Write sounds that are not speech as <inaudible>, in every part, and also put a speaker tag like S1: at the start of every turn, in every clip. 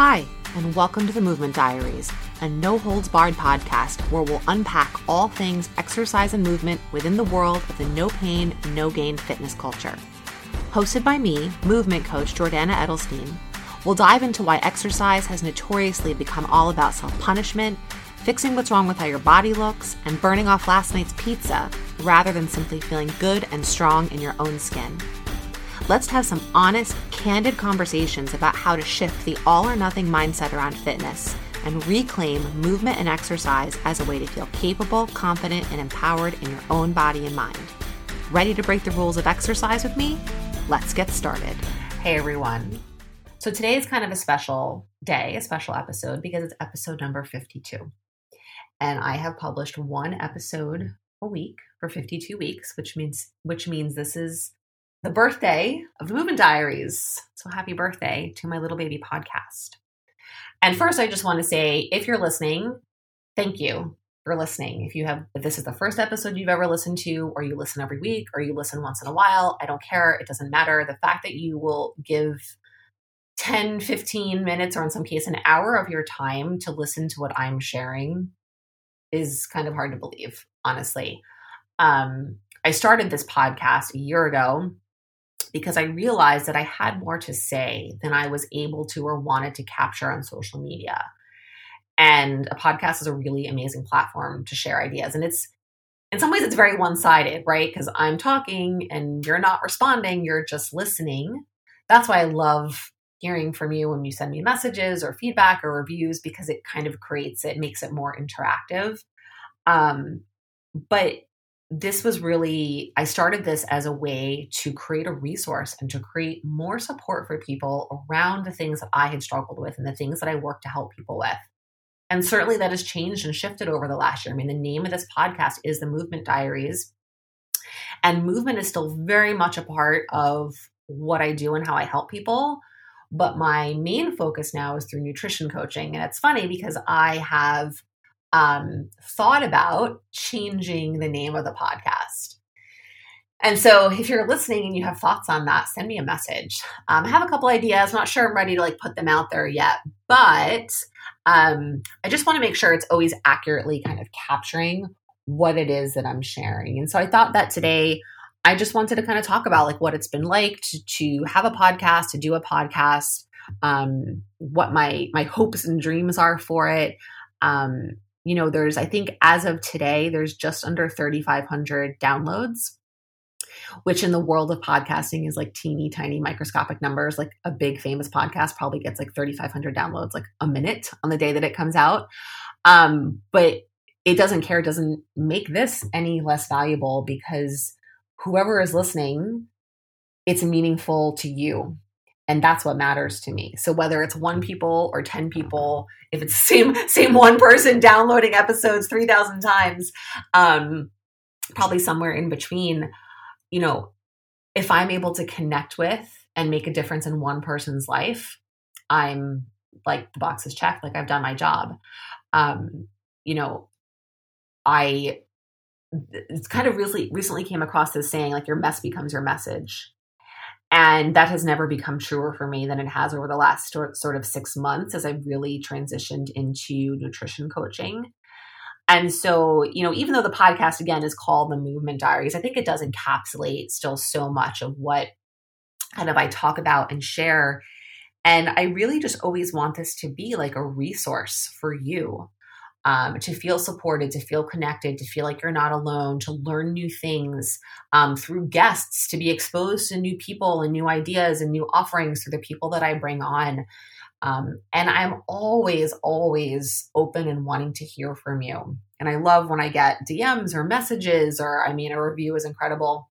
S1: Hi, and welcome to the Movement Diaries, a no holds barred podcast where we'll unpack all things exercise and movement within the world of the no pain, no gain fitness culture. Hosted by me, movement coach Jordana Edelstein, we'll dive into why exercise has notoriously become all about self punishment, fixing what's wrong with how your body looks, and burning off last night's pizza rather than simply feeling good and strong in your own skin. Let's have some honest, candid conversations about how to shift the all or nothing mindset around fitness and reclaim movement and exercise as a way to feel capable, confident, and empowered in your own body and mind. Ready to break the rules of exercise with me? Let's get started. Hey everyone. So today is kind of a special day, a special episode because it's episode number 52. And I have published one episode a week for 52 weeks, which means which means this is the birthday of the Movement Diaries. So happy birthday to my little baby podcast. And first, I just want to say if you're listening, thank you for listening. If you have, if this is the first episode you've ever listened to, or you listen every week, or you listen once in a while, I don't care. It doesn't matter. The fact that you will give 10, 15 minutes, or in some case, an hour of your time to listen to what I'm sharing is kind of hard to believe, honestly. Um, I started this podcast a year ago because I realized that I had more to say than I was able to or wanted to capture on social media. And a podcast is a really amazing platform to share ideas. And it's, in some ways, it's very one sided, right? Because I'm talking and you're not responding, you're just listening. That's why I love hearing from you when you send me messages or feedback or reviews because it kind of creates it, makes it more interactive. Um, but this was really, I started this as a way to create a resource and to create more support for people around the things that I had struggled with and the things that I work to help people with. And certainly that has changed and shifted over the last year. I mean, the name of this podcast is The Movement Diaries. And movement is still very much a part of what I do and how I help people. But my main focus now is through nutrition coaching. And it's funny because I have um, thought about changing the name of the podcast. And so, if you're listening and you have thoughts on that, send me a message. Um, I have a couple ideas. Not sure I'm ready to like put them out there yet, but um, I just want to make sure it's always accurately kind of capturing what it is that I'm sharing. And so, I thought that today I just wanted to kind of talk about like what it's been like to, to have a podcast, to do a podcast, um, what my my hopes and dreams are for it. Um, you know, there's, I think as of today, there's just under 3,500 downloads, which in the world of podcasting is like teeny tiny microscopic numbers. Like a big famous podcast probably gets like 3,500 downloads like a minute on the day that it comes out. Um, but it doesn't care, it doesn't make this any less valuable because whoever is listening, it's meaningful to you and that's what matters to me. So whether it's one people or 10 people if it's the <laughs> same same one person downloading episodes 3000 times um probably somewhere in between you know if i'm able to connect with and make a difference in one person's life i'm like the box is checked like i've done my job. Um you know i it's kind of recently recently came across this saying like your mess becomes your message and that has never become truer for me than it has over the last sort of six months as I've really transitioned into nutrition coaching. And so, you know, even though the podcast again is called the Movement Diaries, I think it does encapsulate still so much of what kind of I talk about and share. And I really just always want this to be like a resource for you um, to feel supported, to feel connected, to feel like you're not alone, to learn new things um, through guests, to be exposed to new people and new ideas and new offerings through the people that I bring on. Um, and I'm always, always open and wanting to hear from you. And I love when I get DMs or messages, or I mean, a review is incredible.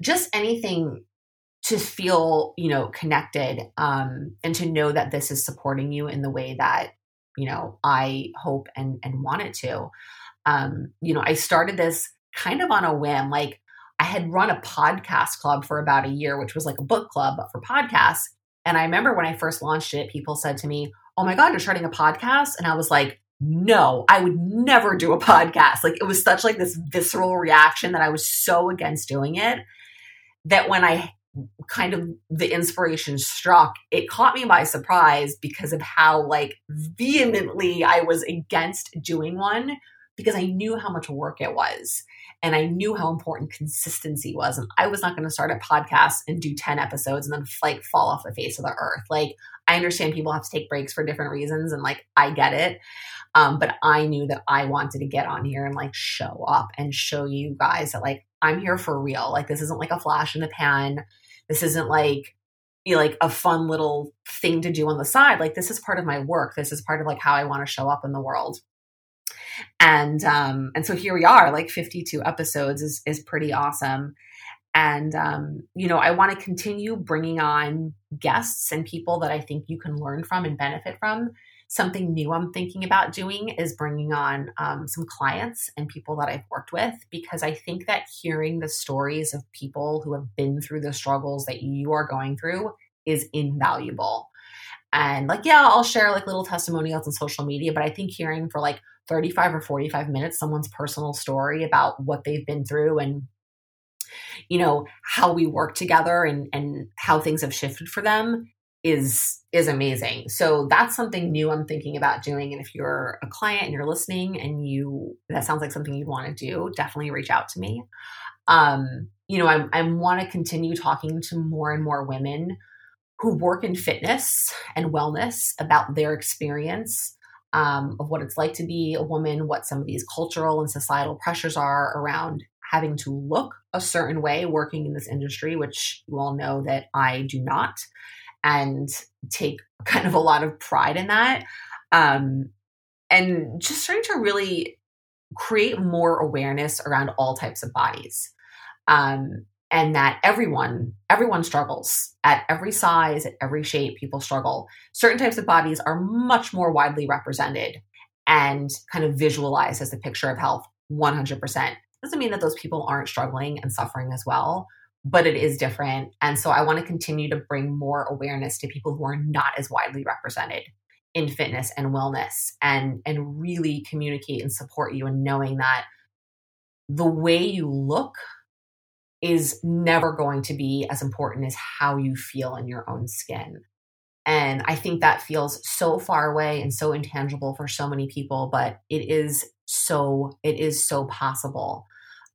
S1: Just anything to feel, you know, connected um, and to know that this is supporting you in the way that you know i hope and and want it to. Um you know i started this kind of on a whim like i had run a podcast club for about a year which was like a book club but for podcasts and i remember when i first launched it people said to me oh my god you're starting a podcast? And i was like no i would never do a <laughs> podcast. Like it was such like this visceral reaction that i was so against doing it that when i kind of the inspiration struck, it caught me by surprise because of how like vehemently I was against doing one because I knew how much work it was and I knew how important consistency was. And I was not going to start a podcast and do 10 episodes and then like fall off the face of the earth. Like I understand people have to take breaks for different reasons and like I get it. Um, but I knew that I wanted to get on here and like show up and show you guys that like I'm here for real. Like this isn't like a flash in the pan. This isn't like you know, like a fun little thing to do on the side. Like this is part of my work. This is part of like how I want to show up in the world. And um and so here we are, like 52 episodes is is pretty awesome. And um you know, I want to continue bringing on guests and people that I think you can learn from and benefit from something new I'm thinking about doing is bringing on um, some clients and people that I've worked with because I think that hearing the stories of people who have been through the struggles that you are going through is invaluable. And like, yeah, I'll share like little testimonials on social media, but I think hearing for like 35 or 45 minutes someone's personal story about what they've been through and you know how we work together and and how things have shifted for them is is amazing. So that's something new I'm thinking about doing. And if you're a client and you're listening and you that sounds like something you'd want to do, definitely reach out to me. Um, you know, I, I want to continue talking to more and more women who work in fitness and wellness about their experience um, of what it's like to be a woman, what some of these cultural and societal pressures are around having to look a certain way working in this industry, which you all know that I do not and take kind of a lot of pride in that. Um, and just trying to really create more awareness around all types of bodies. Um, and that everyone everyone struggles at every size at every shape people struggle certain types of bodies are much more widely represented and kind of visualized as the picture of health 100% doesn't mean that those people aren't struggling and suffering as well but it is different. And so I want to continue to bring more awareness to people who are not as widely represented in fitness and wellness and and really communicate and support you in knowing that the way you look is never going to be as important as how you feel in your own skin. And I think that feels so far away and so intangible for so many people, but it is so it is so possible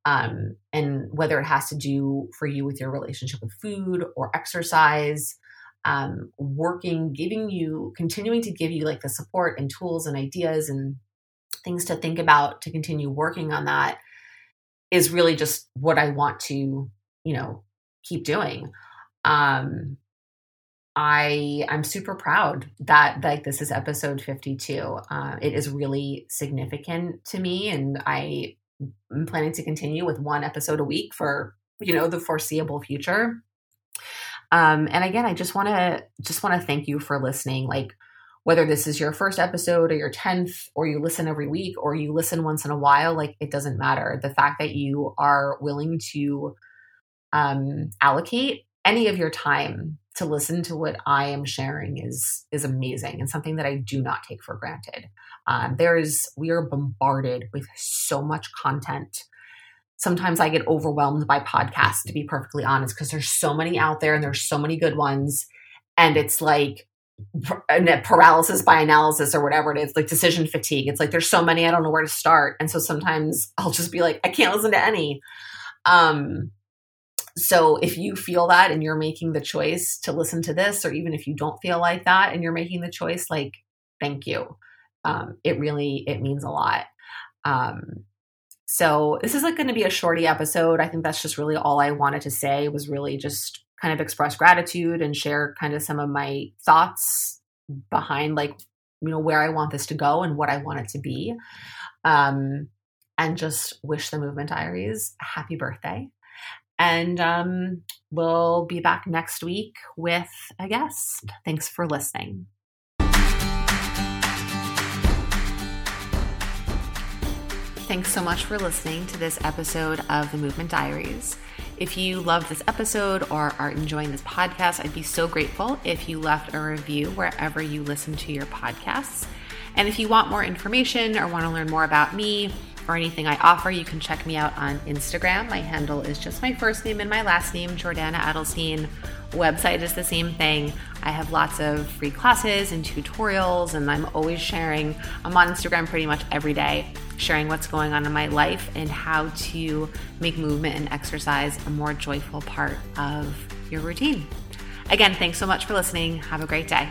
S1: um, and whether it has to do for you with your relationship with food or exercise um, working giving you continuing to give you like the support and tools and ideas and things to think about to continue working on that is really just what i want to you know keep doing. Um i i'm super proud that like this is episode 52 uh, it is really significant to me and i I'm planning to continue with one episode a week for you know the foreseeable future. Um, and again, I just want to just want to thank you for listening. Like whether this is your first episode or your 10th or you listen every week or you listen once in a while like it doesn't matter the fact that you are willing to um, allocate any of your time to listen to what I am sharing is is amazing and something that I do not take for granted. Um, there is we are bombarded with so much content. Sometimes I get overwhelmed by podcasts, to be perfectly honest, because there's so many out there and there's so many good ones, and it's like paralysis by analysis or whatever it is, like decision fatigue. It's like there's so many I don't know where to start, and so sometimes I'll just be like I can't listen to any. Um, so if you feel that and you're making the choice to listen to this, or even if you don't feel like that and you're making the choice, like, thank you. Um, it really, it means a lot. Um, so this is like going to be a shorty episode. I think that's just really all I wanted to say was really just kind of express gratitude and share kind of some of my thoughts behind like, you know, where I want this to go and what I want it to be. Um, and just wish the movement diaries a happy birthday. And um, we'll be back next week with a guest. Thanks for listening. Thanks so much for listening to this episode of the Movement Diaries. If you love this episode or are enjoying this podcast, I'd be so grateful if you left a review wherever you listen to your podcasts. And if you want more information or want to learn more about me, or anything I offer, you can check me out on Instagram. My handle is just my first name and my last name, Jordana Adelstein. Website is the same thing. I have lots of free classes and tutorials, and I'm always sharing. I'm on Instagram pretty much every day, sharing what's going on in my life and how to make movement and exercise a more joyful part of your routine. Again, thanks so much for listening. Have a great day.